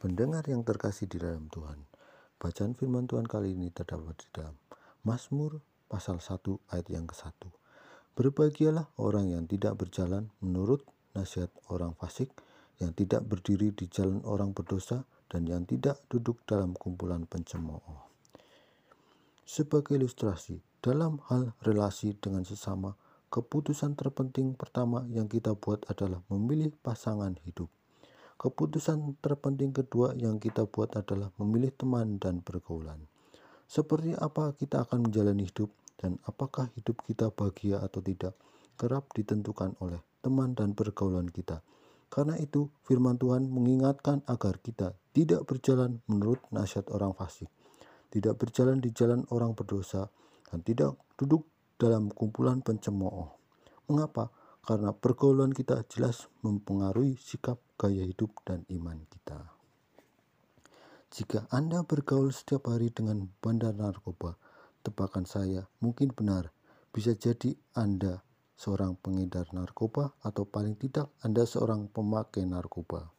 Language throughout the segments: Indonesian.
Pendengar yang terkasih di dalam Tuhan, bacaan firman Tuhan kali ini terdapat di dalam Mazmur pasal 1 ayat yang ke-1. Berbahagialah orang yang tidak berjalan menurut nasihat orang fasik, yang tidak berdiri di jalan orang berdosa, dan yang tidak duduk dalam kumpulan pencemooh. Sebagai ilustrasi, dalam hal relasi dengan sesama, keputusan terpenting pertama yang kita buat adalah memilih pasangan hidup. Keputusan terpenting kedua yang kita buat adalah memilih teman dan pergaulan. Seperti apa kita akan menjalani hidup dan apakah hidup kita bahagia atau tidak kerap ditentukan oleh teman dan pergaulan kita. Karena itu, firman Tuhan mengingatkan agar kita tidak berjalan menurut nasihat orang fasik, tidak berjalan di jalan orang berdosa, dan tidak duduk dalam kumpulan pencemooh. Mengapa? Karena pergaulan kita jelas mempengaruhi sikap, gaya hidup, dan iman kita. Jika Anda bergaul setiap hari dengan bandar narkoba, tebakan saya mungkin benar. Bisa jadi Anda seorang pengedar narkoba atau paling tidak Anda seorang pemakai narkoba.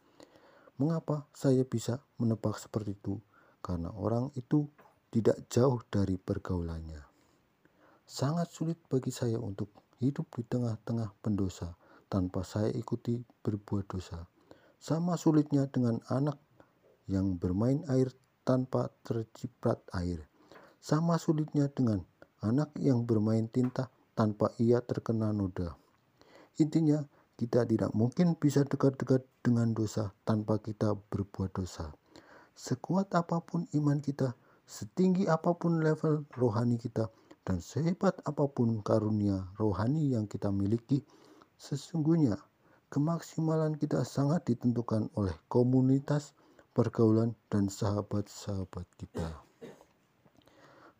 Mengapa saya bisa menebak seperti itu? Karena orang itu tidak jauh dari pergaulannya. Sangat sulit bagi saya untuk hidup di tengah-tengah pendosa tanpa saya ikuti berbuat dosa. Sama sulitnya dengan anak yang bermain air tanpa terciprat air. Sama sulitnya dengan anak yang bermain tinta tanpa ia terkena noda. Intinya, kita tidak mungkin bisa dekat-dekat dengan dosa tanpa kita berbuat dosa. Sekuat apa pun iman kita, setinggi apa pun level rohani kita, dan sehebat apa pun karunia rohani yang kita miliki, sesungguhnya kemaksimalan kita sangat ditentukan oleh komunitas, pergaulan, dan sahabat-sahabat kita.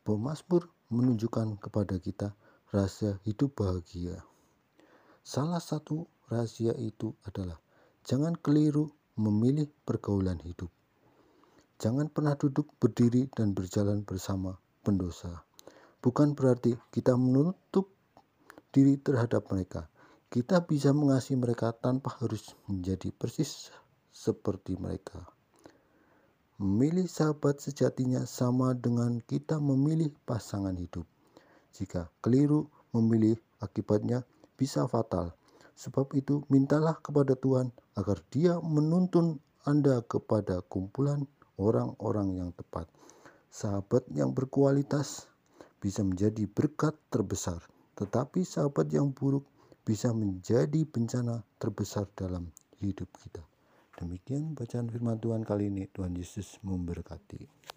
Pemasmur menunjukkan kepada kita rahasia hidup bahagia. Salah satu rahasia itu adalah jangan keliru memilih pergaulan hidup. Jangan pernah duduk berdiri dan berjalan bersama pendosa bukan berarti kita menutup diri terhadap mereka. Kita bisa mengasihi mereka tanpa harus menjadi persis seperti mereka. Memilih sahabat sejatinya sama dengan kita memilih pasangan hidup. Jika keliru memilih, akibatnya bisa fatal. Sebab itu, mintalah kepada Tuhan agar Dia menuntun Anda kepada kumpulan orang-orang yang tepat, sahabat yang berkualitas, bisa menjadi berkat terbesar, tetapi sahabat yang buruk bisa menjadi bencana terbesar dalam hidup kita. Demikian bacaan firman Tuhan kali ini. Tuhan Yesus memberkati.